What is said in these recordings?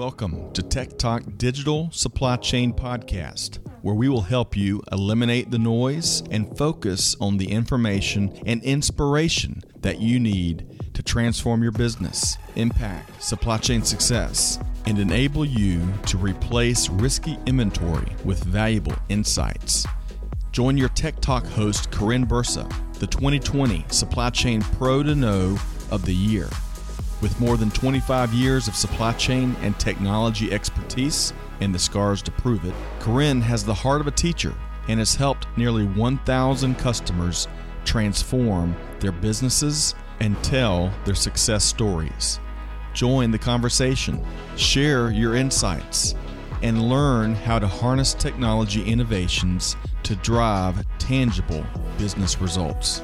Welcome to Tech Talk Digital Supply Chain Podcast, where we will help you eliminate the noise and focus on the information and inspiration that you need to transform your business, impact supply chain success, and enable you to replace risky inventory with valuable insights. Join your Tech Talk host, Karin Bursa, the 2020 Supply Chain Pro to Know of the Year. With more than 25 years of supply chain and technology expertise and the scars to prove it, Karin has the heart of a teacher and has helped nearly 1,000 customers transform their businesses and tell their success stories. Join the conversation, share your insights, and learn how to harness technology innovations to drive tangible business results.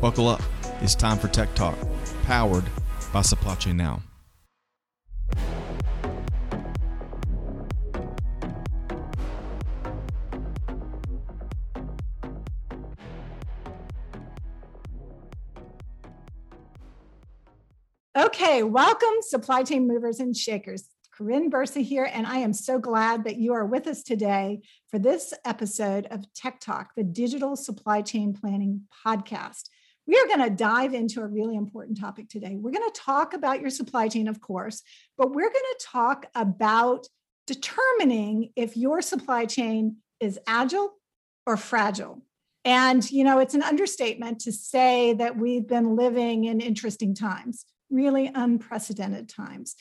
Buckle up. It's time for Tech Talk, powered Supply Chain Now. Okay, welcome, supply chain movers and shakers. Karin Bursa here, and I am so glad that you are with us today for this episode of Tech Talk, the digital supply chain planning podcast. We are going to dive into a really important topic today. We're going to talk about your supply chain, of course, but we're going to talk about determining if your supply chain is agile or fragile. And, you know, it's an understatement to say that we've been living in interesting times, really unprecedented times.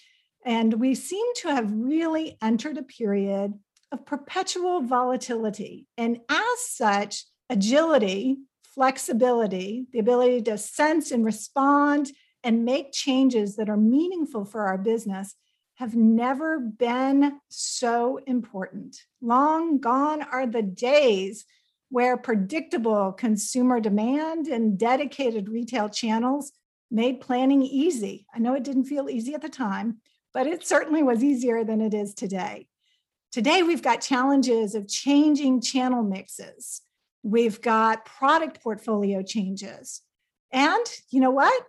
And we seem to have really entered a period of perpetual volatility. And as such, agility flexibility, the ability to sense and respond and make changes that are meaningful for our business have never been so important. Long gone are the days where predictable consumer demand and dedicated retail channels made planning easy. I know it didn't feel easy at the time, but it certainly was easier than it is today. Today, we've got challenges of changing channel mixes, We've got product portfolio changes. And you know what?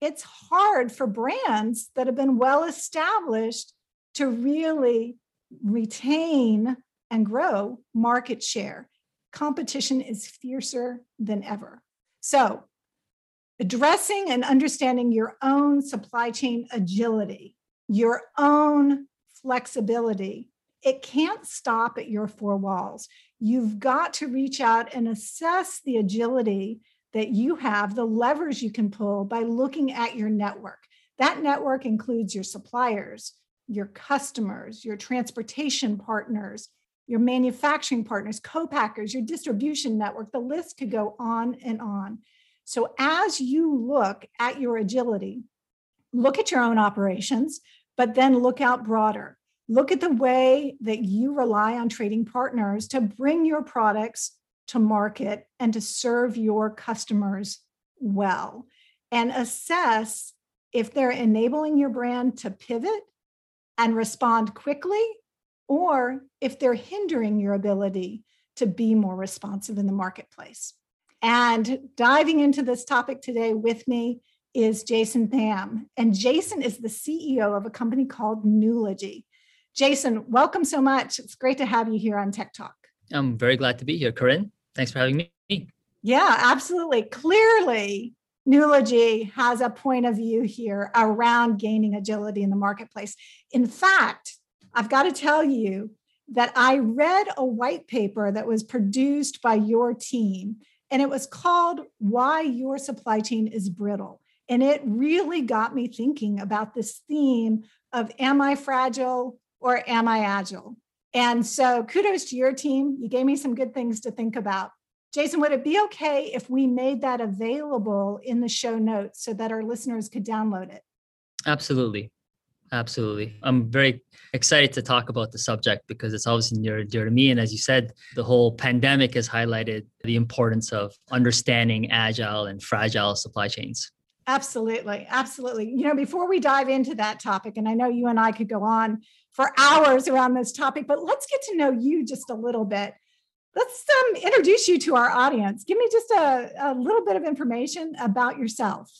It's hard for brands that have been well established to really retain and grow market share. Competition is fiercer than ever. So, addressing and understanding your own supply chain agility, your own flexibility, it can't stop at your four walls. You've got to reach out and assess the agility that you have, the levers you can pull by looking at your network. That network includes your suppliers, your customers, your transportation partners, your manufacturing partners, co-packers, your distribution network. The list could go on and on. So as you look at your agility, look at your own operations, but then look out broader look at the way that you rely on trading partners to bring your products to market and to serve your customers well and assess if they're enabling your brand to pivot and respond quickly or if they're hindering your ability to be more responsive in the marketplace. And diving into this topic today with me is Jason Tham. And Jason is the CEO of a company called Nulogy. Jason, welcome so much. It's great to have you here on Tech Talk. I'm very glad to be here, Karin. Thanks for having me. Yeah, absolutely. Clearly, Nulogy has a point of view here around gaining agility in the marketplace. In fact, I've got to tell you that I read a white paper that was produced by your team, and it was called Why Your Supply Chain is Brittle. And it really got me thinking about this theme of Am I fragile? Or am I agile? And so kudos to your team. You gave me some good things to think about. Jason, would it be okay if we made that available in the show notes so that our listeners could download it? Absolutely. Absolutely. I'm very excited to talk about the subject because it's obviously near dear to me. And as you said, the whole pandemic has highlighted the importance of understanding agile and fragile supply chains. Absolutely. Absolutely. You know, before we dive into that topic, and I know you and I could go on for hours around this topic, but let's get to know you just a little bit. Let's um, introduce you to our audience. Give me just a, a little bit of information about yourself.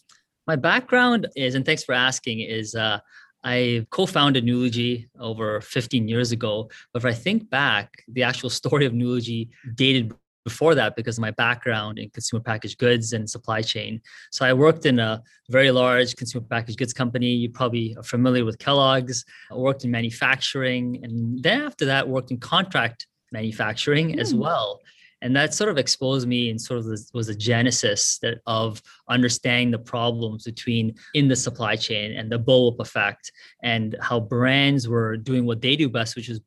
My background is, and thanks for asking, is uh, I co-founded Nulogy over 15 years ago. But if I think back, the actual story of Nulogy dated before that because of my background in consumer packaged goods and supply chain. So I worked in a very large consumer packaged goods company. You probably are familiar with Kellogg's. I worked in manufacturing, and then after that, worked in contract manufacturing mm. as hmm. well and that sort of exposed me and sort of was a genesis that of understanding the problems between in the supply chain and the bullwhip effect and how brands were doing what they do best which is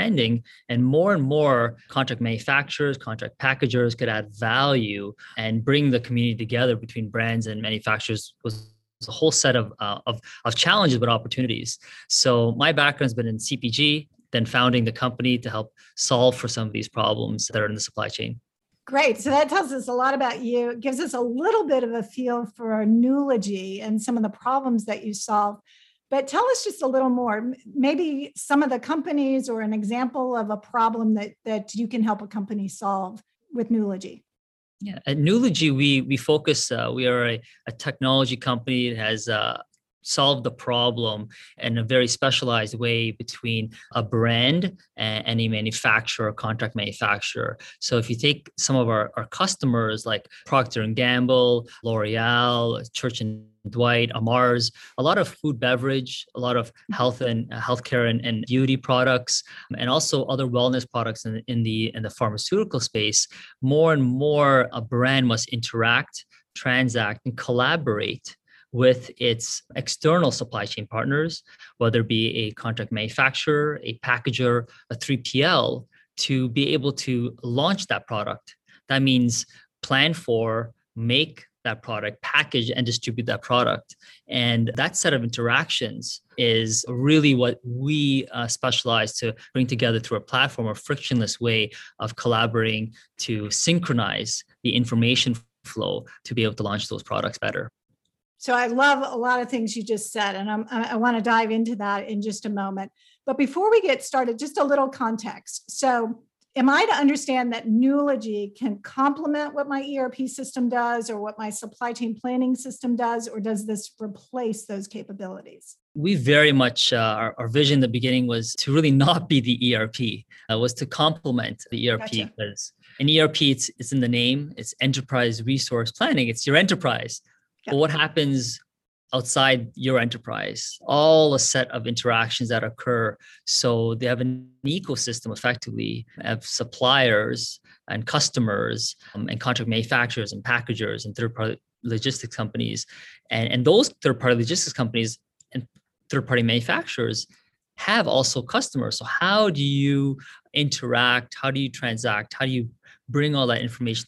branding and more and more contract manufacturers contract packagers could add value and bring the community together between brands and manufacturers was a whole set of, uh, of, of challenges but opportunities. So my background's been in CPG then founding the company to help solve for some of these problems that are in the supply chain. Great. So that tells us a lot about you. It gives us a little bit of a feel for Nulogy and some of the problems that you solve. But tell us just a little more, maybe some of the companies or an example of a problem that, that you can help a company solve with Nulogy. Yeah, at Nulogy, we we focus. Uh, we are a, a technology company that has uh, solve the problem in a very specialized way between a brand and, a manufacturer contract manufacturer so if you take some of our, our customers like procter and gamble l'oreal church and Dwight, Amars, a lot of food beverage, a lot of health and uh, healthcare and, and beauty products, and also other wellness products in, in the in the pharmaceutical space. More and more, a brand must interact, transact, and collaborate with its external supply chain partners, whether it be a contract manufacturer, a packager, a 3PL, to be able to launch that product. That means plan for, make that product, package and distribute that product. And that set of interactions is really what we uh, specialize to bring together through a platform, a frictionless way of collaborating to synchronize the information flow to be able to launch those products better. So I love a lot of things you just said, and I'm, I want to dive into that in just a moment. But before we get started, just a little context. So, am I to understand that Nulogy can complement what my ERP system does or what my supply chain planning system does, or does this replace those capabilities? We very much, uh, our, our, vision in the beginning was to really not be the ERP, uh, was to complement the ERP gotcha. because an ERP, it's, it's in the name, it's enterprise resource planning, it's your enterprise. But what happens outside your enterprise? All a set of interactions that occur. So they have an ecosystem effectively of suppliers and customers um, and contract manufacturers and packagers and third party logistics companies. And, and those third party logistics companies and third party manufacturers have also customers. So how do you interact? How do you transact? How do you bring all that information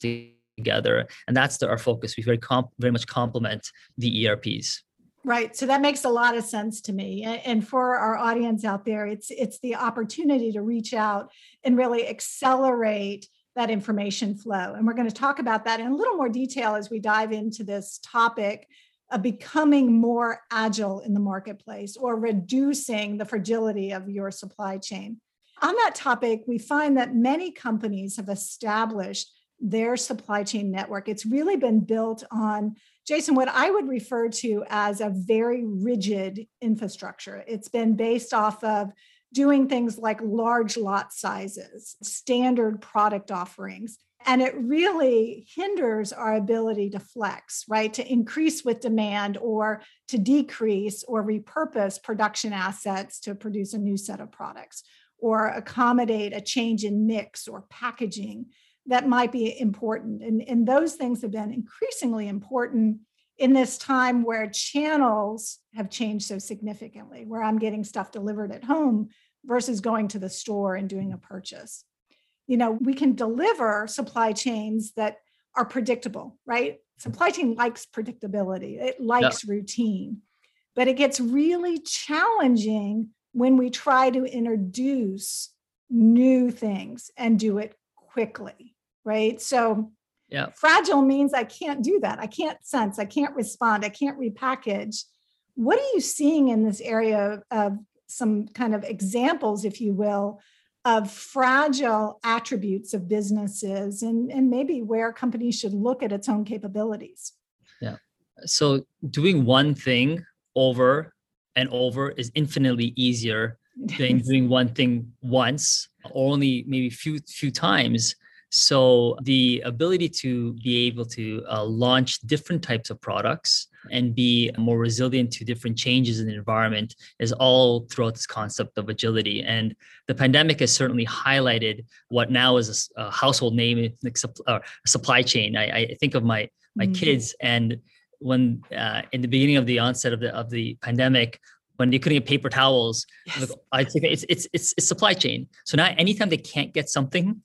together. And that's the, our focus. We very comp, very much complement the erps right. So that makes a lot of sense to me. And for our audience out there it's it's the opportunity to reach out and really accelerate that information flow. And we're going to talk about that in a little more detail as we dive into this topic of becoming more agile in the marketplace or reducing the fragility of your supply chain. On that topic we find that many companies have established their supply chain network. It's really been built on, Jason, what I would refer to as a very rigid infrastructure. It's been based off of doing things like large lot sizes, standard product offerings. And it really hinders our ability to flex, right? To increase with demand or to decrease or repurpose production assets to produce a new set of products or accommodate a change in mix or packaging that might be important. And, and those things have been increasingly important in this time where channels have changed so significantly, where I'm getting stuff delivered at home versus going to the store and doing a purchase. You know, we can deliver supply chains that are predictable, right? Supply chain likes predictability, it likes yeah. routine, but it gets really challenging when we try to introduce new things and do it quickly, right? So yeah. fragile means I can't do that. I can't sense, I can't respond, I can't repackage. What are you seeing in this area of some kind of examples, if you will, of fragile attributes of businesses and, and maybe where companies should look at its own capabilities? Yeah. So doing one thing over and over is infinitely easier than doing one thing once or only maybe few few times so the ability to be able to uh, launch different types of products and be more resilient to different changes in the environment is all throughout this concept of agility. And the pandemic has certainly highlighted what now is a, a household name, like uh, supply chain. I, I, think of my my mm-hmm. kids and when uh, in the beginning of the onset of the of the pandemic, when they couldn't get paper towels, yes. I think it's, it's it's it's supply chain. So now anytime they can't get something,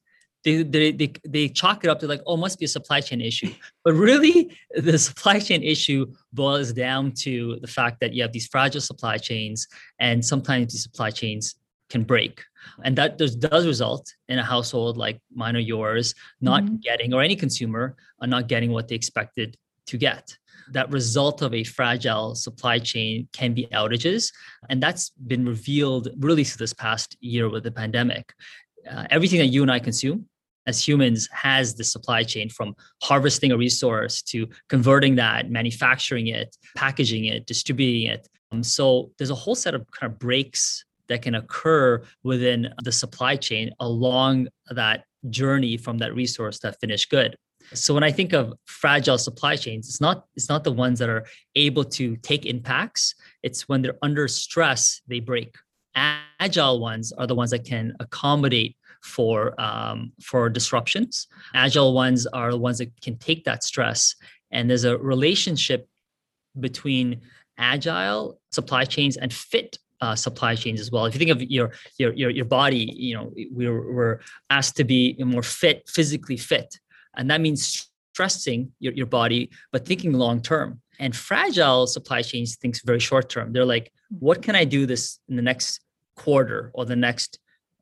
they, they, they, they chalk it up to like, oh, must be a supply chain issue. But really, the supply chain issue boils down to the fact that you have these fragile supply chains, and sometimes these supply chains can break. And that does, does result in a household like mine or yours not mm-hmm. getting, or any consumer are not getting what they expected to get. That result of a fragile supply chain can be outages. And that's been revealed really through this past year with the pandemic uh, everything that you and I consume as humans has the supply chain from harvesting a resource to converting that, manufacturing it, packaging it, distributing it. Um, so there's a whole set of kind of breaks that can occur within the supply chain along that journey from that resource to finished good. So when I think of fragile supply chains, it's not it's not the ones that are able to take impacts. It's when they're under stress they break agile ones are the ones that can accommodate for um, for disruptions agile ones are the ones that can take that stress and there's a relationship between agile supply chains and fit uh, supply chains as well. If you think of your your your, your body, you know, we're, we're asked to be more fit, physically fit, and that means stressing your, your body, but thinking long term. And fragile supply chains thinks very short term. They're like, what can I do this in the next quarter or the next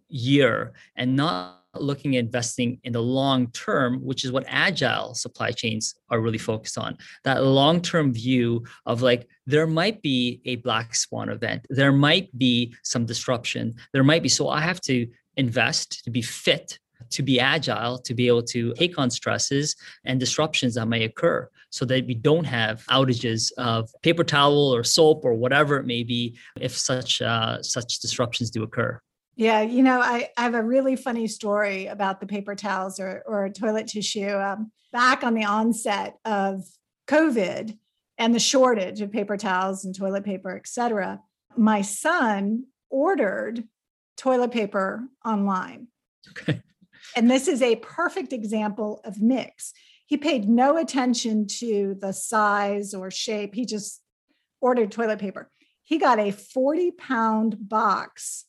year and not looking at investing in the long term, which is what agile supply chains are really focused on. That long term view of like, there might be a black swan event, there might be some disruption, there might be. So I have to invest to be fit to be agile, to be able to take on stresses and disruptions that may occur so that we don't have outages of paper towel or soap or whatever it may be if such uh, such disruptions do occur. Yeah, you know, I, I have a really funny story about the paper towels or, or toilet tissue. Um, back on the onset of COVID and the shortage of paper towels and toilet paper, et cetera, my son ordered toilet paper online. Okay. And this is a perfect example of mix. He paid no attention to the size or shape. He just ordered toilet paper. He got a 40 pound box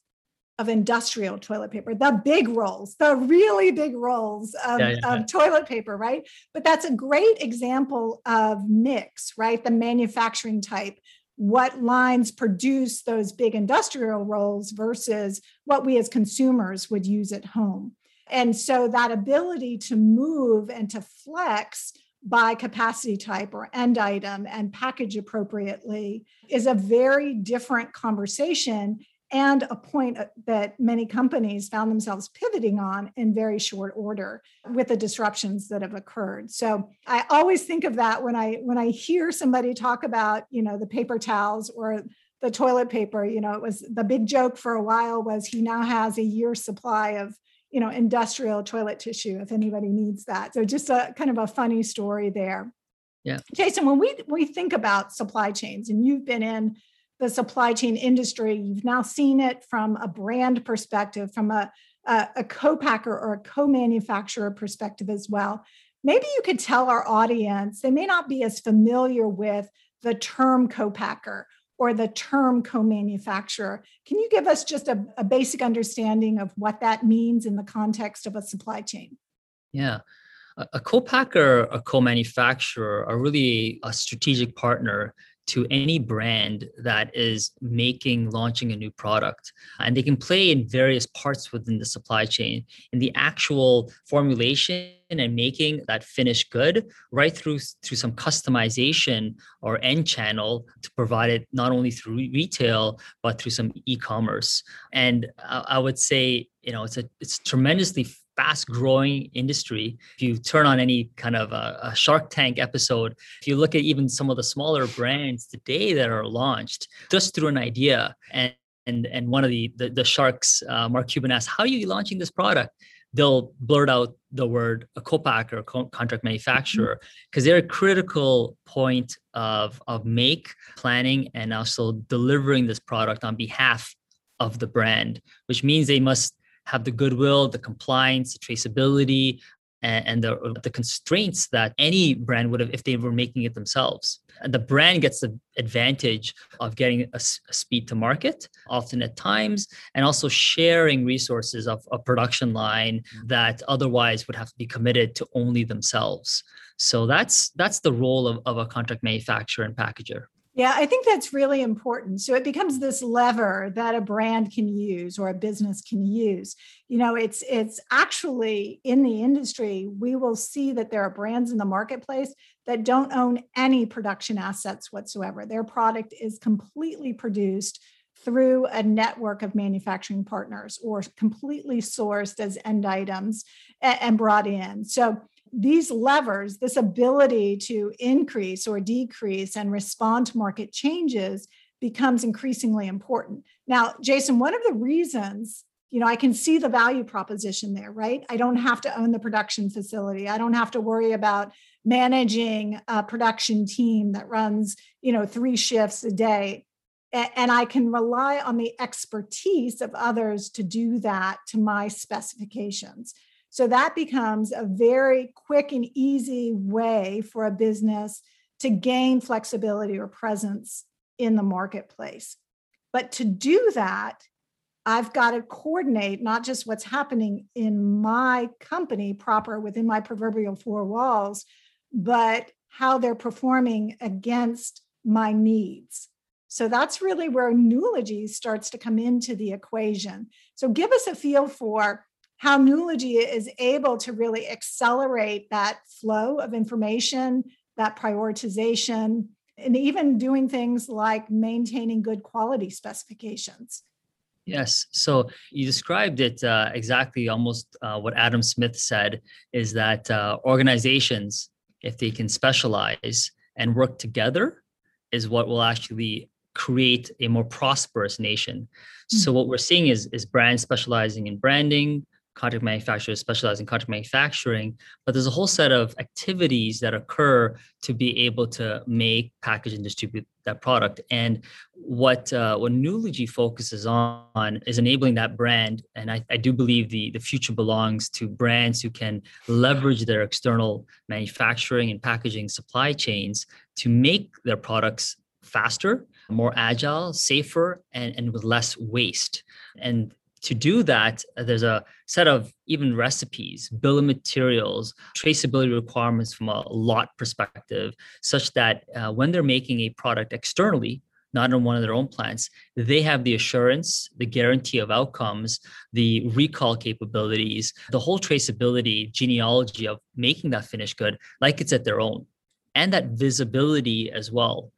of industrial toilet paper, the big rolls, the really big rolls of, yeah, yeah, of yeah. toilet paper, right? But that's a great example of mix, right? The manufacturing type, what lines produce those big industrial rolls versus what we as consumers would use at home. And so that ability to move and to flex by capacity type or end item and package appropriately is a very different conversation and a point uh, that many companies found themselves pivoting on in very short order with the disruptions that have occurred so i always think of that when i when i hear somebody talk about you know the paper towels or the toilet paper you know it was the big joke for a while was he now has a year's supply of you know, industrial toilet tissue if anybody needs that. So just a kind of a funny story there. Yeah. Jason, when we we think about supply chains and you've been in the supply chain industry, you've now seen it from a brand perspective, from a, a, a co-packer or a co-manufacturer perspective as well. Maybe you could tell our audience, they may not be as familiar with the term co-packer or the term co-manufacturer. Can you give us just a, a, basic understanding of what that means in the context of a supply chain? Yeah. A co-packer, a co-manufacturer are really a strategic partner to any brand that is making launching a new product. And they can play in various parts within the supply chain. In the actual formulation and making that finished good right through through some customization or end channel to provide it not only through retail but through some e-commerce. And i, I would say you know it's a it's tremendously fast growing industry. If you turn on any kind of a, a, Shark Tank episode, if you look at even some of the smaller brands today that are launched just through an idea and and, and one of the the, the sharks, uh, Mark Cuban asked, "How are you launching this product?" They'll blurt out the word a co-packer, co- contract manufacturer, because mm-hmm. they're a critical point of of make planning and also delivering this product on behalf of the brand, which means they must have the goodwill, the compliance, the traceability, and, and the, the constraints that any brand would have if they were making it themselves. And the brand gets the advantage of getting a, a, speed to market, often at times, and also sharing resources of a production line mm. that otherwise would have to be committed to only themselves. So that's that's the role of, of a contract manufacturer and packager. Yeah, I think that's really important. So it becomes this lever that a brand can use or a business can use. You know, it's it's actually in the industry, we will see that there are brands in the marketplace that don't own any production assets whatsoever. Their product is completely produced through a network of manufacturing partners or completely sourced as end items and brought in. So these levers, this ability to increase or decrease and respond to market changes becomes increasingly important. Now, Jason, one of the reasons, you know, I can see the value proposition there, right? I don't have to own the production facility. I don't have to worry about managing a production team that runs, you know, three shifts a day. And I can rely on the expertise of others to do that to my specifications. So that becomes a very quick and easy way for a business to gain flexibility or presence in the marketplace. But to do that, I've got to coordinate not just what's happening in my company proper within my proverbial four walls, but how they're performing against my needs. So that's really where Nulogy starts to come into the equation. So give us a feel for how Nulogy is able to really accelerate that flow of information, that prioritization, and even doing things like maintaining good quality specifications. Yes. So you described it uh, exactly almost uh, what Adam Smith said is that uh, organizations, if they can specialize and work together, is what will actually create a more prosperous nation. Mm-hmm. So what we're seeing is, is brands specializing in branding, contract manufacturers specialize in contract manufacturing, but there's a whole set of activities that occur to be able to make, package, and distribute that product. And what uh, what Nulogy focuses on is enabling that brand. And I, I do believe the, the future belongs to brands who can leverage their external manufacturing and packaging supply chains to make their products faster, more agile, safer, and, and with less waste. And to do that, uh, there's a set of even recipes, bill of materials, traceability requirements from a lot perspective, such that uh, when they're making a product externally, not in one of their own plants, they have the assurance, the guarantee of outcomes, the recall capabilities, the whole traceability genealogy of making that finished good like it's at their own, and that visibility as well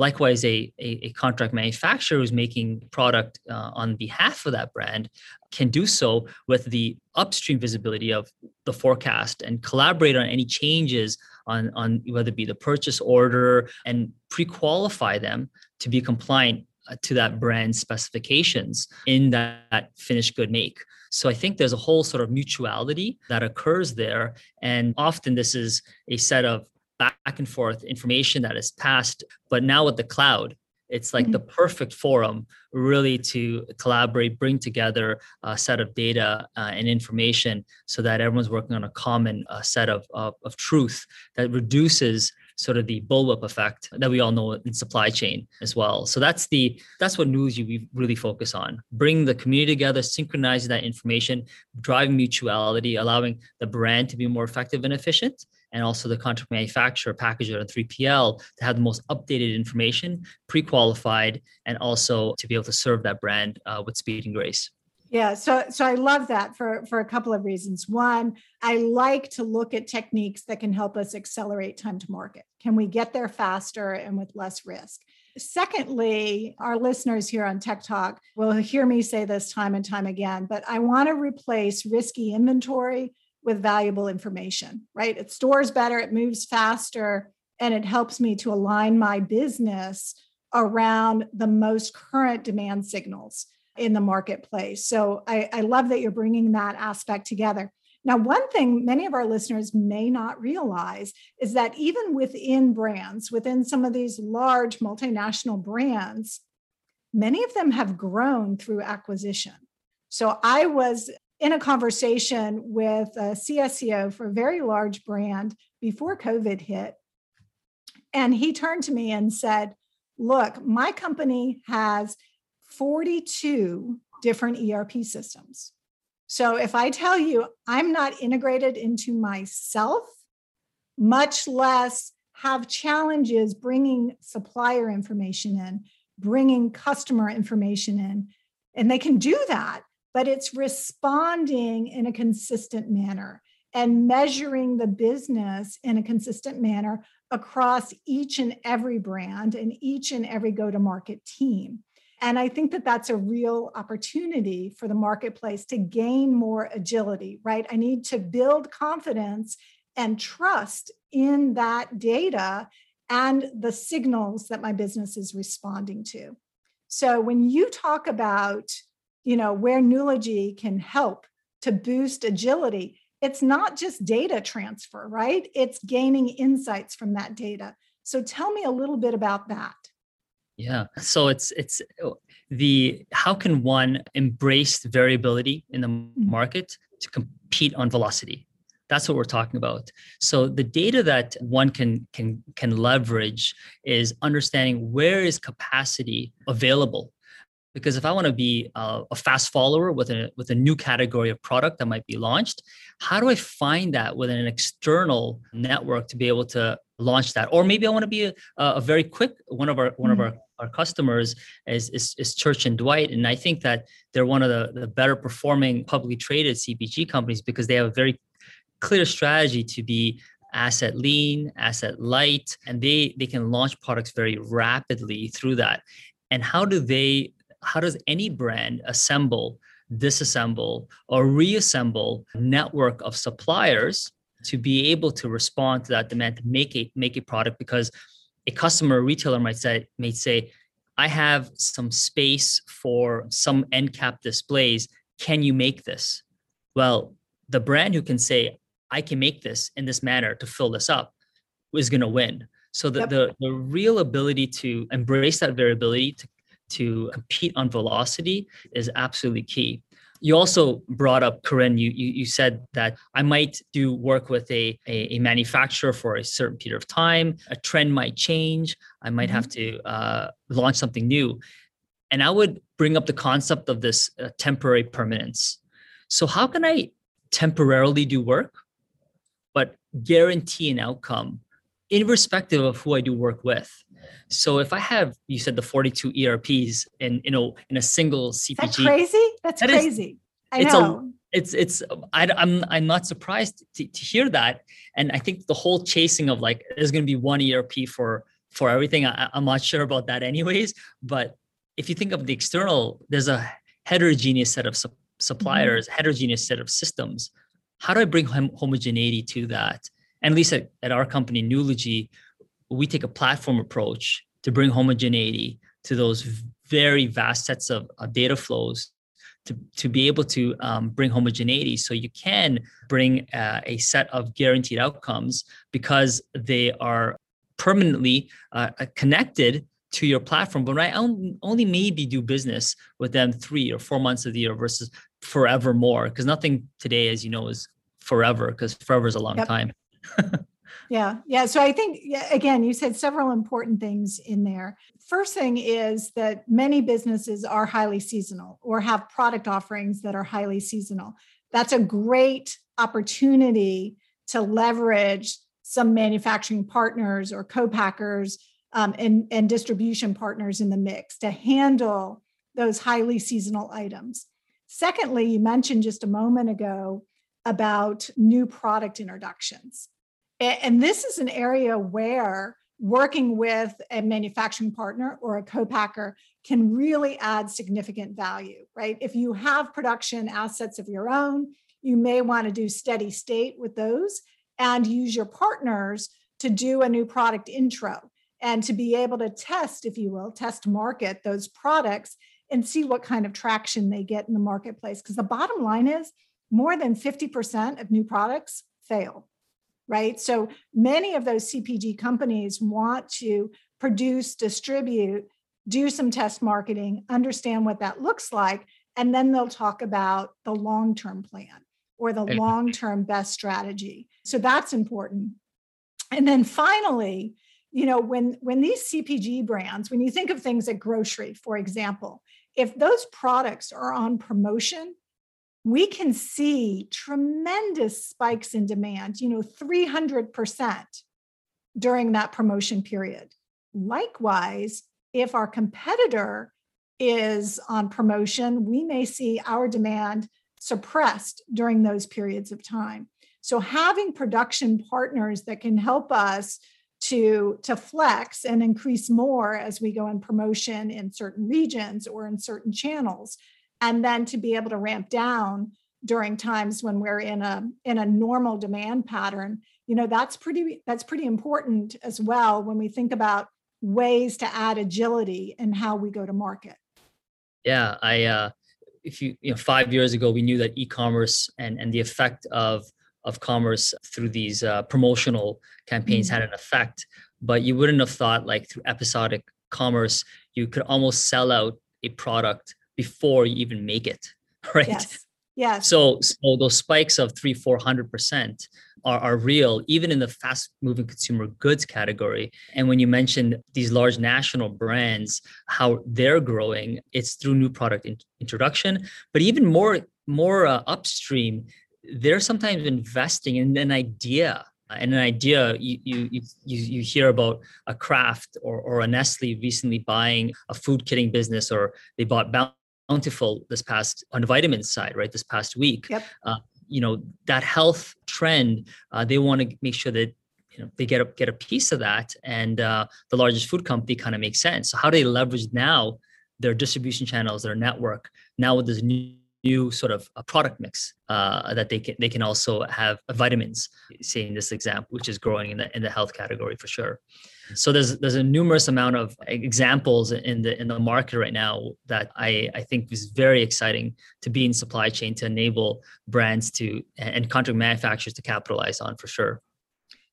Likewise, a, a, a contract manufacturer who's making product uh, on behalf of that brand can do so with the upstream visibility of the forecast and collaborate on any changes on, on whether it be the purchase order and pre-qualify them to be compliant uh, to that brand specifications in that, that finished good make. So I think there's a whole sort of mutuality that occurs there. And often this is a set of back and forth information that is passed. But now with the cloud, it's like mm-hmm. the perfect forum really to collaborate, bring together a set of data uh, and information so that everyone's working on a common uh, set of, of, of truth that reduces sort of the bullwhip effect that we all know in supply chain as well. So that's the that's what Nulogy we really focus on. Bring the community together, synchronizing that information, driving mutuality, allowing the brand to be more effective and efficient, and also the contract manufacturer, packager, and 3PL to have the most updated information, pre-qualified, and also to be able to serve that brand uh, with speed and grace. Yeah, so so I love that for for a couple of reasons. One, I like to look at techniques that can help us accelerate time to market. Can we get there faster and with less risk? Secondly, our listeners here on Tech Talk will hear me say this time and time again, but I want to replace risky inventory with valuable information, right? It stores better, it moves faster, and it helps me to align my business around the most current demand signals in the marketplace. So I, I love that you're bringing that aspect together. Now, one thing many of our listeners may not realize is that even within brands, within some of these large multinational brands, many of them have grown through acquisition. So I was in a conversation with uh, a CSCO for a very large brand before COVID hit. And he turned to me and said, Look, my company has 42 different ERP systems. So if I tell you I'm not integrated into myself, much less have challenges bringing supplier information in, bringing customer information in, and they can do that, but it's responding in a consistent manner and measuring the business in a consistent manner across each and every brand and each and every go to market team. And I think that that's a real opportunity for the marketplace to gain more agility, right? I need to build confidence and trust in that data and the signals that my business is responding to. So when you talk about, you know, where Nulogy can help to boost agility, it's not just data transfer, right? It's gaining insights from that data. So tell me a little bit about that. Yeah. So it's it's the how can one embrace variability in the mm-hmm. market to compete on velocity? That's what we're talking about. So the data that one can can can leverage is understanding where is capacity available because if i want to be a, a, fast follower with a with a new category of product that might be launched how do i find that within an external network to be able to launch that or maybe i want to be a, a very quick one of our one mm-hmm. of our our customers is, is, is Church and Dwight. And I think that they're one of the, the better performing publicly traded CPG companies because they have a very clear strategy to be asset lean, asset light, and they they can launch products very rapidly through that. And how do they how does any brand assemble, disassemble, or reassemble a network of suppliers to be able to respond to that demand to make a make a product? Because a customer retailer might say may say i have some space for some end cap displays. Can you make this? Well the brand who can say i can make this in this manner to fill this up is going to win. So the, yep. the the real ability to embrace that variability to to compete on velocity is absolutely key. You also brought up, Karin, you, you, you said that I might do work with a, a, a, manufacturer for a certain period of time. A trend might change. I might mm-hmm. have to uh, launch something new. And I would bring up the concept of this uh, temporary permanence. So, how can I temporarily do work, but guarantee an outcome irrespective of who I do work with? So if I have, you said the 42 ERPs in you know in a single CPG, that's crazy. That's that crazy. Is, I it's know. A, it's it's I, am I'm, I'm not surprised to, to hear that, and I think the whole chasing of like there's going to be one ERP for for everything. I, I'm not sure about that, anyways. But if you think of the external, there's a heterogeneous set of su- suppliers, mm-hmm. heterogeneous set of systems. How do I bring hom- homogeneity to that? And at least at, at our company, Nulogy, we take a platform approach to bring homogeneity to those very vast sets of, of data flows to, to be able to um, bring homogeneity so you can bring uh, a set of guaranteed outcomes because they are permanently uh, connected to your platform but i only maybe do business with them three or four months of the year versus forever more because nothing today as you know is forever because forever is a long yep. time Yeah. Yeah. So I think, again, you said several important things in there. First thing is that many businesses are highly seasonal or have product offerings that are highly seasonal. That's a great opportunity to leverage some manufacturing partners or co-packers um, and, and distribution partners in the mix to handle those highly seasonal items. Secondly, you mentioned just a moment ago about new product introductions. And this is an area where working with a manufacturing partner or a co-packer can really add significant value, right? If you have production assets of your own, you may want to do steady state with those and use your partners to do a new product intro and to be able to test, if you will, test market those products and see what kind of traction they get in the marketplace. Because the bottom line is more than 50% of new products fail, right? So many of those CPG companies want to produce, distribute, do some test marketing, understand what that looks like, and then they'll talk about the long term plan or the long term best strategy. So that's important. And then finally, you know, when when these CPG brands, when you think of things like grocery, for example, if those products are on promotion, we can see tremendous spikes in demand, you know, 300% during that promotion period. Likewise, if our competitor is on promotion, we may see our demand suppressed during those periods of time. So having production partners that can help us to, to flex and increase more as we go in promotion in certain regions or in certain channels, and then to be able to ramp down during times when we're in a in a normal demand pattern you know that's pretty that's pretty important as well when we think about ways to add agility in how we go to market yeah i uh if you you know 5 years ago we knew that e-commerce and and the effect of of commerce through these uh, promotional campaigns mm-hmm. had an effect but you wouldn't have thought like through episodic commerce you could almost sell out a product before you even make it right? Yes. Yes. So so those spikes of 3 400% are, are real even in the fast moving consumer goods category. And when you mentioned these large national brands how they're growing it's through new product in- introduction but even more more uh, upstream they're sometimes investing in an idea and an idea you you you you hear about a Kraft or or a Nestle recently buying a food kitting business or they bought Bountiful this past on the vitamin side right this past week yep. Uh, you know that health trend uh, they want to make sure that you know they get a get a piece of that and uh, the largest food company kind of makes sense so how do they leverage now their distribution channels their network now with this new new sort of a product mix uh, that they can they can also have vitamins say in this example which is growing in the in the health category for sure so there's there's a numerous amount of examples in the in the market right now that I I think is very exciting to be in supply chain to enable brands to and contract manufacturers to capitalize on for sure.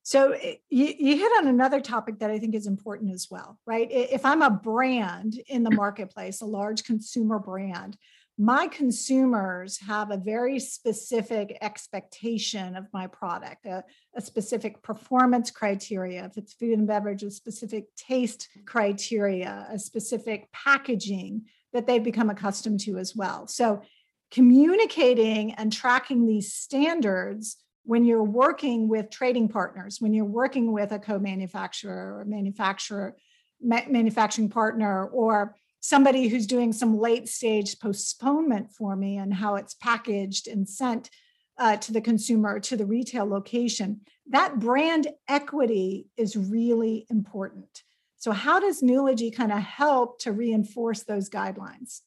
So eh, you, you hit on another topic that I think is important as well, right? If I'm a brand in the marketplace, a large consumer brand, my consumers have a very specific expectation of my product, a, a, specific performance criteria. If it's food and beverage, a specific taste criteria, a specific packaging that they've become accustomed to as well. So, communicating and tracking these standards when you're working with trading partners, when you're working with a co manufacturer or manufacturer, ma- manufacturing partner, or somebody who's doing some late stage postponement for me and how it's packaged and sent uh, to the consumer to the retail location that brand equity is really important so how does Nulogy kind of help to reinforce those guidelines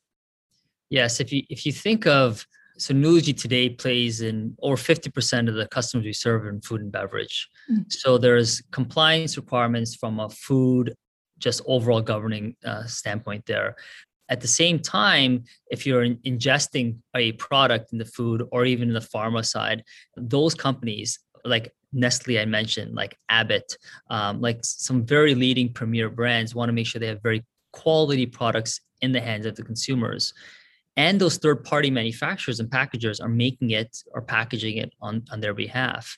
yes if you if you think of so Nulogy today plays in over 50% of the customers we serve in food and beverage. Mm-hmm. So there's compliance requirements from a food just overall governing uh, standpoint there. At the same time, if you're in, ingesting a product in the food or even in the pharma side, those companies like Nestle, I mentioned, like Abbott, um, like some very leading premier brands want to make sure they have very quality products in the hands of the consumers. And those third party manufacturers and packagers are making it or packaging it on, on their behalf.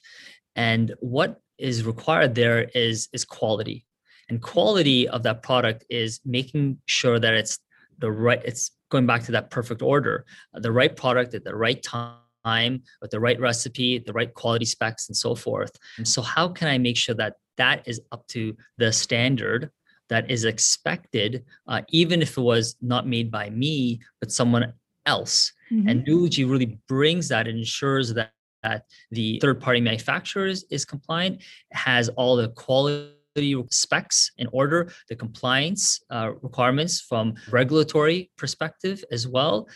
And what is required there is, is quality and quality of that product is making sure that it's the right it's going back to that perfect order the right product at the right time with the right recipe the right quality specs and so forth and so how can i make sure that that is up to the standard that is expected uh, even if it was not made by me but someone else mm-hmm. and Nulogy really brings that and ensures that that the third party manufacturer is, is compliant has all the quality specs in order, the compliance uh, requirements from regulatory perspective as well,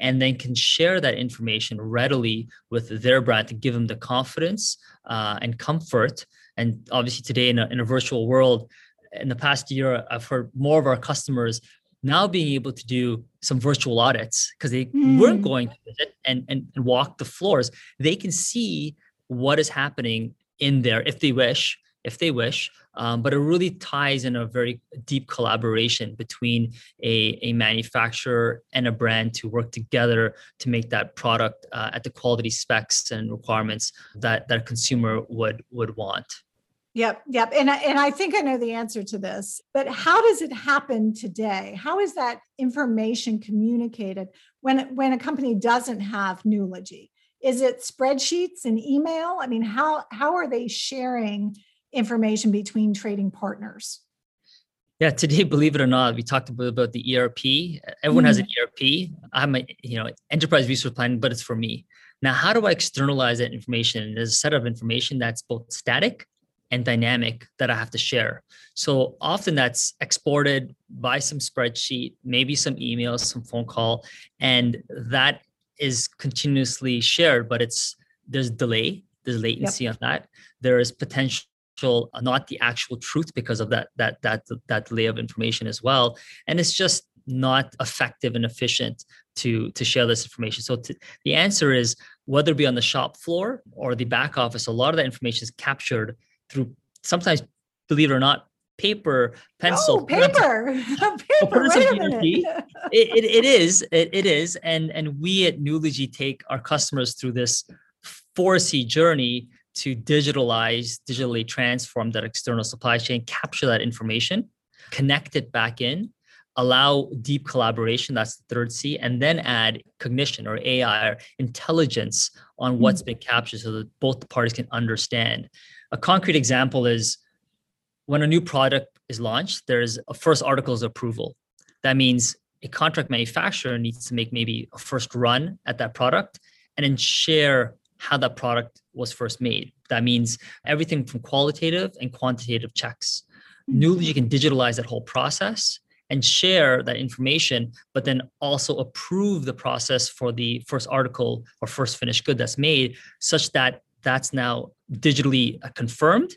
and then can share that information readily with their brand to give them the confidence uh, and comfort. And obviously, today in a, in a virtual world, in the past year, I've heard more of our customers now being able to do some virtual audits because they mm. weren't going to visit and, and, and walk the floors. They can see what is happening in there if they wish if they wish. Um, but it really ties in a very deep collaboration between a, a manufacturer and a brand to work together to make that product uh, at the quality specs and requirements that that a consumer would would want. Yep, yep. And I, and I think I know the answer to this, but how does it happen today? How is that information communicated when when a company doesn't have Nulogy? Is it spreadsheets and email? I mean, how how are they sharing information between trading partners? Yeah, today, believe it or not, we talked about, about the ERP. Everyone mm. has an. ERP. I'm a you know enterprise resource planning, but it's for me. Now, how do I externalize that information? There's a set of information that's both static and dynamic that I have to share. So often that's exported by some spreadsheet, maybe some emails, some phone call, and that is continuously shared, but it's there's delay, there's latency yep. on that. There is potential uh, not the actual truth because of that that that that delay of information as well. And it's just not effective and efficient to to share this information. So to, the answer is whether it be on the shop floor or the back office a lot of that information is captured through sometimes believe it or not paper pencil oh, paper. Paper it, it, it is it, it is. And and we at Nulogy take our customers through this 4c journey to digitalize, digitally transform that external supply chain, capture that information, connect it back in, allow deep collaboration, that's the third C, and then add cognition or AI or intelligence on hmm. what's been captured so that both parties can understand. A concrete example is when a new product is launched, there's a first articles approval. That means a contract manufacturer needs to make maybe a first run at that product and then share how that product was first made. That means everything from qualitative and quantitative checks. Mm-hmm. Nulogy can digitalize that whole process and share that information, but then also approve the process for the first article or first finished good that's made, such that that's now digitally uh, confirmed.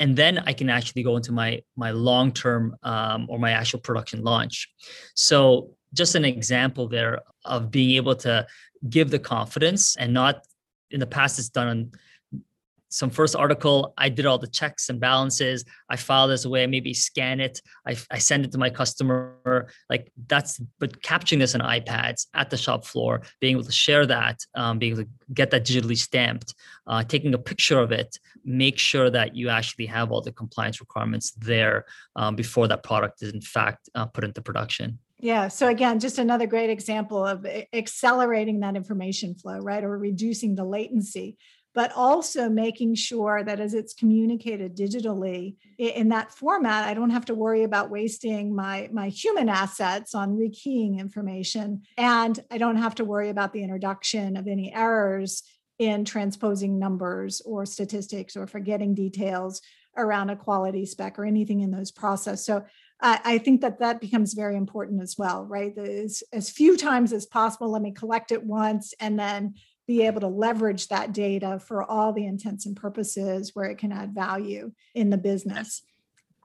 And then I can actually go into my my long term um, or my actual production launch. So just an example there of being able to give the confidence and not in the past it's done on some first article. I did all the checks and balances. I file this away maybe scan it. I, I send it to my customer. Like that's but capturing this on ipads at the shop floor being able to share that um, being able to get that digitally stamped uh, taking a picture of it make sure that you actually have all the compliance requirements there um, before that product is in fact uh, put into production yeah. So again, just another great example of accelerating that information flow, right? Or reducing the latency, but also making sure that as it's communicated digitally in that format, I don't have to worry about wasting my, my human assets on rekeying information. And I don't have to worry about the introduction of any errors in transposing numbers or statistics or forgetting details around a quality spec or anything in those process. So I think that that becomes very important as well, right? As, as few times as possible, let me collect it once and then be able to leverage that data for all the intents and purposes where it can add value in the business.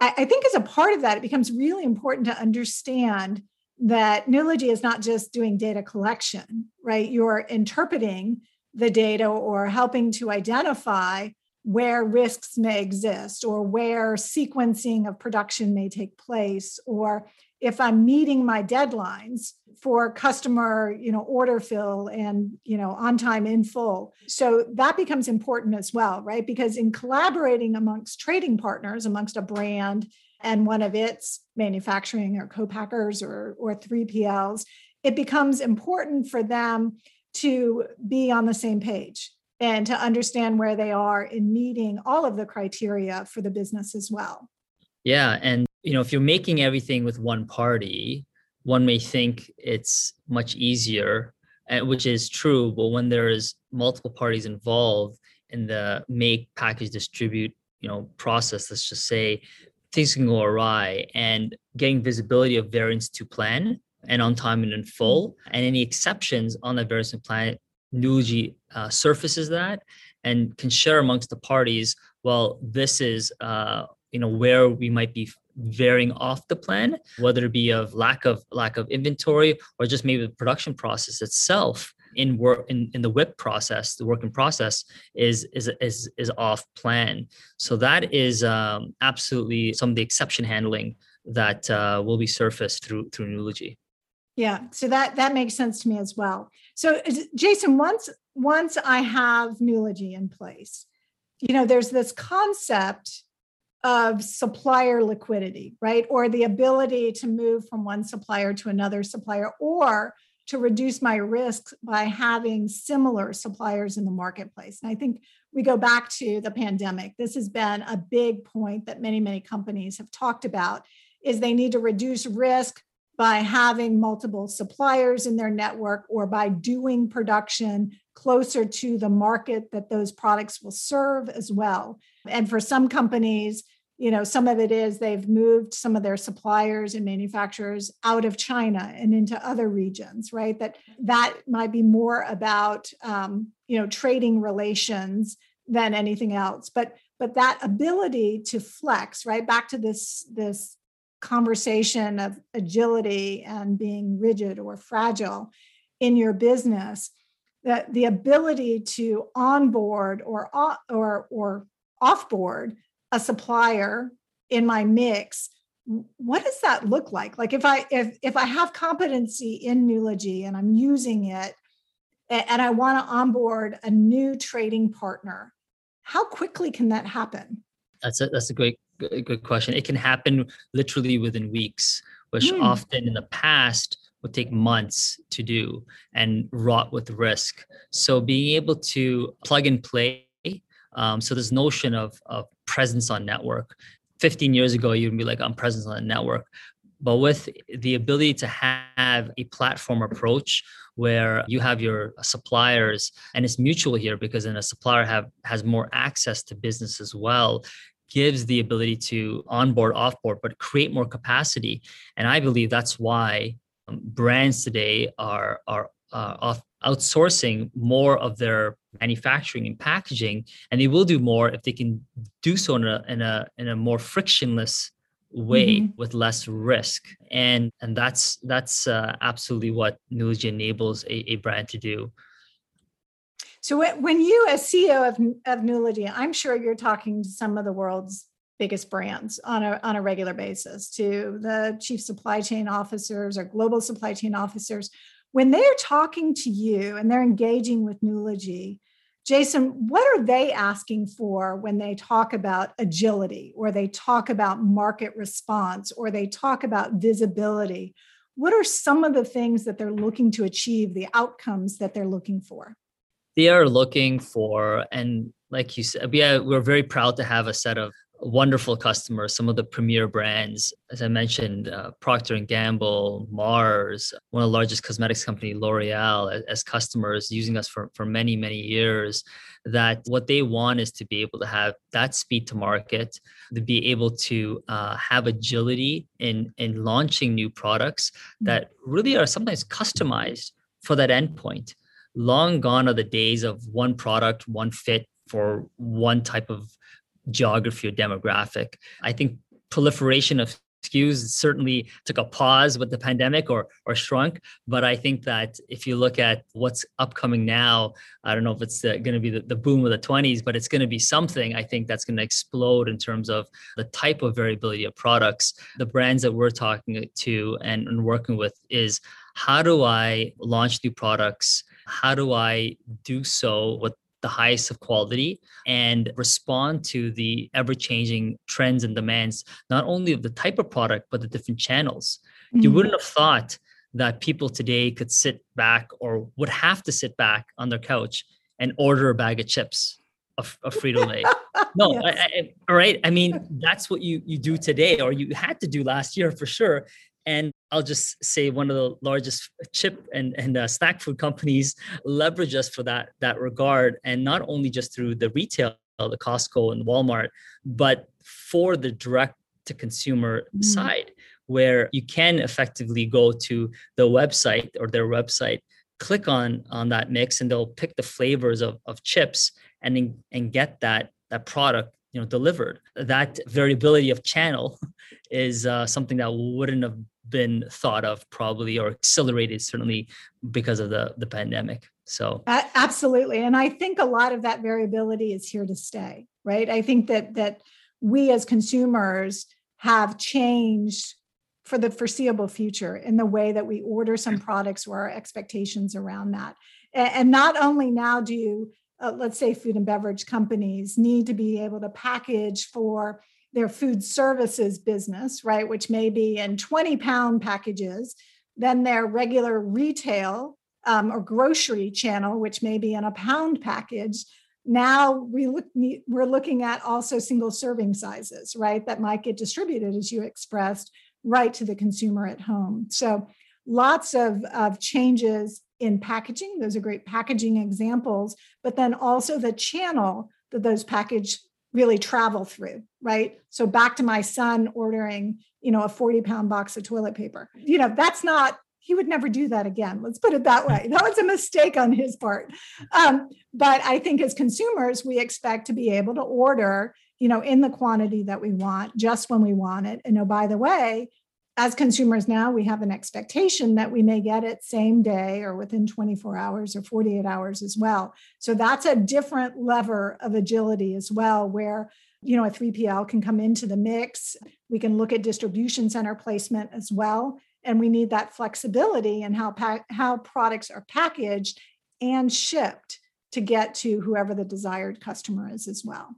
I, I think as a part of that, it becomes really important to understand that Nulogy is not just doing data collection, right? You're interpreting the data or helping to identify where risks may exist or where sequencing of production may take place or if i'm meeting my deadlines for customer you know order fill and you know on time in full. So that becomes important as well right? Because in collaborating amongst trading partners amongst a brand and one of its manufacturing or co-packers or or 3pls it becomes important for them to be on the same page and to understand where they are in meeting all of the criteria for the business as well. Yeah. And, you know, if you're making everything with one party, one may think it's much easier, uh, which is true. But when there is multiple parties involved in the make, package, distribute you know process let's just say things can go awry and getting visibility of variance to plan and on time and in full mm-hmm. and any exceptions on that variance to plan Nulogy uh, surfaces that and can share amongst the parties well this is uh, you know where we might be varying off the plan whether it be of lack of lack of inventory or just maybe the production process itself in work in, in the WIP process, the working process is is is is off plan. So that is um, absolutely some of the exception handling that uh, will be surfaced through through Nulogy. Yeah, so that that makes sense to me as well. So uh, Jason, once once I have Nulogy in place, you know, there's this concept of supplier liquidity, right? Or the ability to move from one supplier to another supplier, or to reduce my risks by having similar suppliers in the marketplace. And I think we go back to the pandemic. This has been a big point that many, many companies have talked about is they need to reduce risk by having multiple suppliers in their network or by doing production closer to the market that those products will serve as well. And for some companies, you know some of it is they've moved some of their suppliers and manufacturers out of china and into other regions right? That that might be more about um, you know trading relations than anything else. But but that ability to flex right? Back to this this conversation of agility and being rigid or fragile in your business that the ability to onboard or or or offboard a supplier in my mix what does that look like? Like if i if if i have competency in Nulogy and i'm using it and i want to onboard a new trading partner how quickly can that happen? That's a that's a great good question it can happen literally within weeks which mm. often in the past would take months to do and wrought with risk so being able to plug and play um, so this notion of, of presence on network. 15 years ago, you'd be like, I'm presence on a network. But with the ability to have a platform approach where you have your suppliers and it's mutual here because then a supplier have has more access to business as well gives the ability to onboard offboard but create more capacity. And i believe that's why um, brands today are are uh, off outsourcing more of their manufacturing and packaging and they will do more if they can do so in a in a in a more frictionless way mm-hmm. with less risk. And and that's that's uh, absolutely what Nulogy enables a, a brand to do so when you as ceo of, of Nulogy i'm sure you're talking to some of the world's biggest brands on a, on a regular basis to the chief supply chain officers or global supply chain officers when they're talking to you and they're engaging with Nulogy, Jason, what are they asking for when they talk about agility or they talk about market response or they talk about visibility? What are some of the things that they're looking to achieve, the outcomes that they're looking for? They are looking for, and like you said, yeah, we're very proud to have a set of wonderful customers some of the premier brands as i mentioned uh, procter and gamble mars one of the largest cosmetics company l'oreal as, as, customers using us for, for many many years that what they want is to be able to have that speed to market to be able to uh, have agility in in launching new products mm. that really are sometimes customized for that endpoint long gone are the days of one product one fit for one type of geography or demographic. I think proliferation of SKUs certainly took a pause with the pandemic or or shrunk. But I think that if you look at what's upcoming now, I don't know if it's uh, going to be the, the boom of the 20s, but it's going to be something I think that's going to explode in terms of the type of variability of products. The brands that we're talking to and, and working with is how do I launch new products? How do I do so with the highest of quality and respond to the ever changing trends and demands, not only of the type of product, but the different channels. Mm-hmm. You wouldn't have thought that people today could sit back or would have to sit back on their couch and order a bag of chips of, of Frito Lay. No, yes. I, I, all right. I mean, that's what you you do today, or you had to do last year for sure. And I'll just say one of the largest chip and, and uh, snack food companies leverage us for that, that regard. And not only just through the retail the Costco and Walmart, but for the direct to consumer mm. side, where you can effectively go to the website or their website, click on on that mix, and they'll pick the flavors of, of chips and and get that that product you know delivered. That variability of channel is uh, something that wouldn't have been thought of probably or accelerated certainly because of the the pandemic. So absolutely. And i think a lot of that variability is here to stay right? I think that that we as consumers have changed for the foreseeable future in the way that we order some products or our expectations around that. And not only now do you uh, let's say food and beverage companies need to be able to package for their food services business, right, which may be in 20 pound packages, then their regular retail um, or grocery channel, which may be in a pound package. Now we look, we're looking at also single serving sizes, right, that might get distributed, as you expressed, right to the consumer at home. So lots of, of changes in packaging. Those are great packaging examples, but then also the channel that those package really travel through, right? So back to my son ordering, you know, a 40 pound box of toilet paper. You know, that's not, he would never do that again. Let's put it that way. That was a mistake on his part. Um, but I think as consumers, we expect to be able to order, you know, in the quantity that we want, just when we want it. And oh, by the way, as consumers now, we have an expectation that we may get it same day or within 24 hours or 48 hours as well. So that's a different lever of agility as well, where you know a 3PL can come into the mix. We can look at distribution center placement as well, and we need that flexibility in how pa- how products are packaged and shipped to get to whoever the desired customer is as well.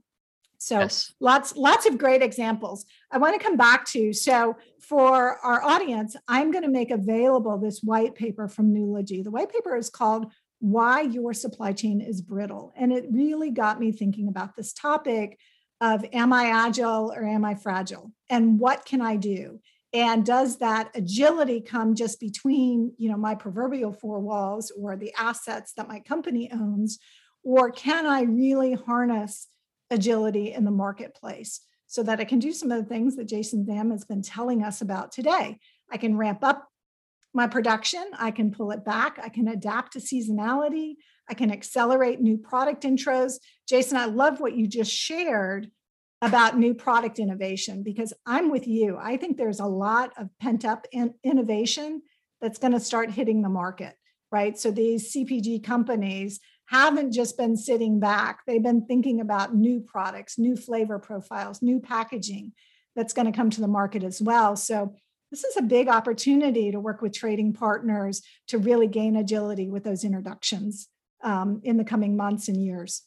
So yes. lots lots of great examples. I want to come back to so for our audience, I'm going to make available this white paper from Nulogy. The white paper is called Why Your Supply Chain is Brittle, and it really got me thinking about this topic of am I agile or am I fragile, and what can I do? And does that agility come just between you know my proverbial four walls or the assets that my company owns, or can I really harness agility in the marketplace so that I can do some of the things that Jason Tham has been telling us about today. I can ramp up my production, I can pull it back, I can adapt to seasonality, I can accelerate new product intros. Jason, I love what you just shared about new product innovation because I'm with you. I think there's a lot of pent up in innovation that's going to start hitting the market, right? So these CPG companies haven't just been sitting back. They've been thinking about new products, new flavor profiles, new packaging that's going to come to the market as well. So, this is a big opportunity to work with trading partners to really gain agility with those introductions um, in the coming months and years.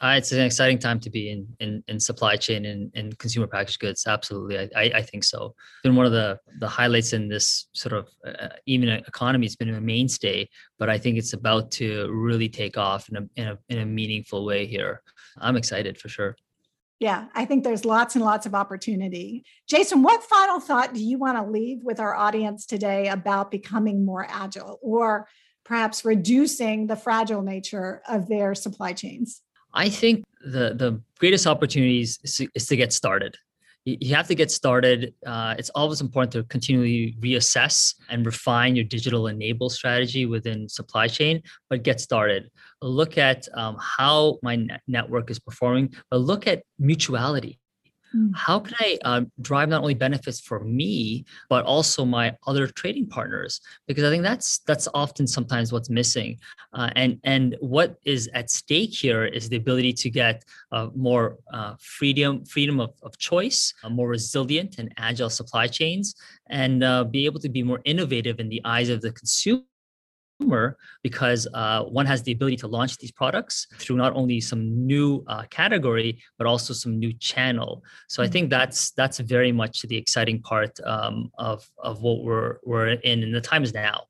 Uh, it's an exciting time to be in in, in supply chain and, and consumer packaged goods. Absolutely, I, I, I think so. It's been one of the the highlights in this sort of uh, even economy. It's been a mainstay, but I think it's about to really take off in a, in a in a meaningful way here. I'm excited for sure. Yeah, I think there's lots and lots of opportunity. Jason, what final thought do you want to leave with our audience today about becoming more agile or perhaps reducing the fragile nature of their supply chains? I think the the greatest opportunities is to, is to get started. You, have to get started. Uh, it's always important to continually reassess and refine your digital enable strategy within supply chain, but get started. Look at um, how my network is performing, but look at mutuality. Mm. How can I um, drive not only benefits for me, but also my other trading partners? Because I think that's that's often sometimes what's missing. Uh, and and what is at stake here is the ability to get uh, more uh, freedom freedom of, of choice, uh, more resilient and agile supply chains, and uh, be able to be more innovative in the eyes of the consumer because uh, one has the ability to launch these products through not only some new uh, category but also some new channel. So I think mm-hmm. that's that's very much the exciting part um, of of what we're we're in, and the time is now.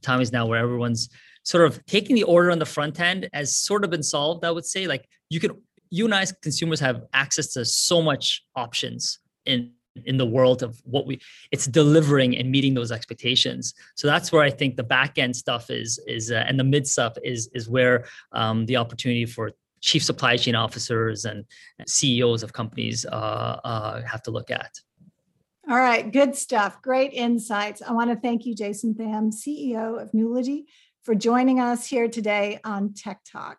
The time is now where everyone's sort of taking the order on the front end has sort of been solved. I would say like you can you and I as consumers have access to so much options in in the world of what we it's delivering and meeting those expectations so that's where i think the back end stuff is is uh, and the mid stuff is is where um, the opportunity for chief supply chain officers and CEOs of companies uh, uh, have to look at. All right, good stuff. Great insights. I want to thank you, Jason Tham CEO of Nulogy, for joining us here today on TEKTOK.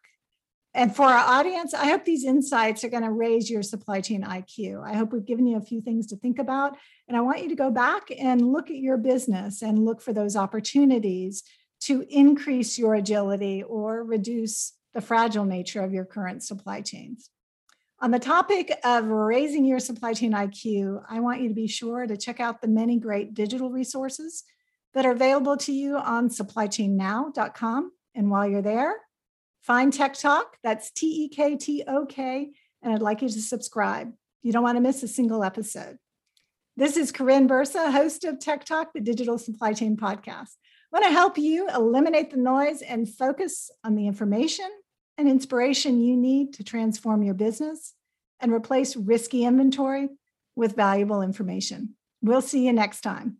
And for our audience, I hope these insights are going to raise your supply chain IQ. I hope we've given you a few things to think about. And I want you to go back and look at your business and look for those opportunities to increase your agility or reduce the fragile nature of your current supply chains. On the topic of raising your supply chain IQ, I want you to be sure to check out the many great digital resources that are available to you on supplychainnow.com. And while you're there, find TEKTOK, that's T E K T O K, and I'd like you to subscribe. You don't want to miss a single episode. This is Karin Bursa, host of TEKTOK, the Digital Supply Chain Podcast. I want to help you eliminate the noise and focus on the information and inspiration you need to transform your business and replace risky inventory with valuable information. We'll see you next time.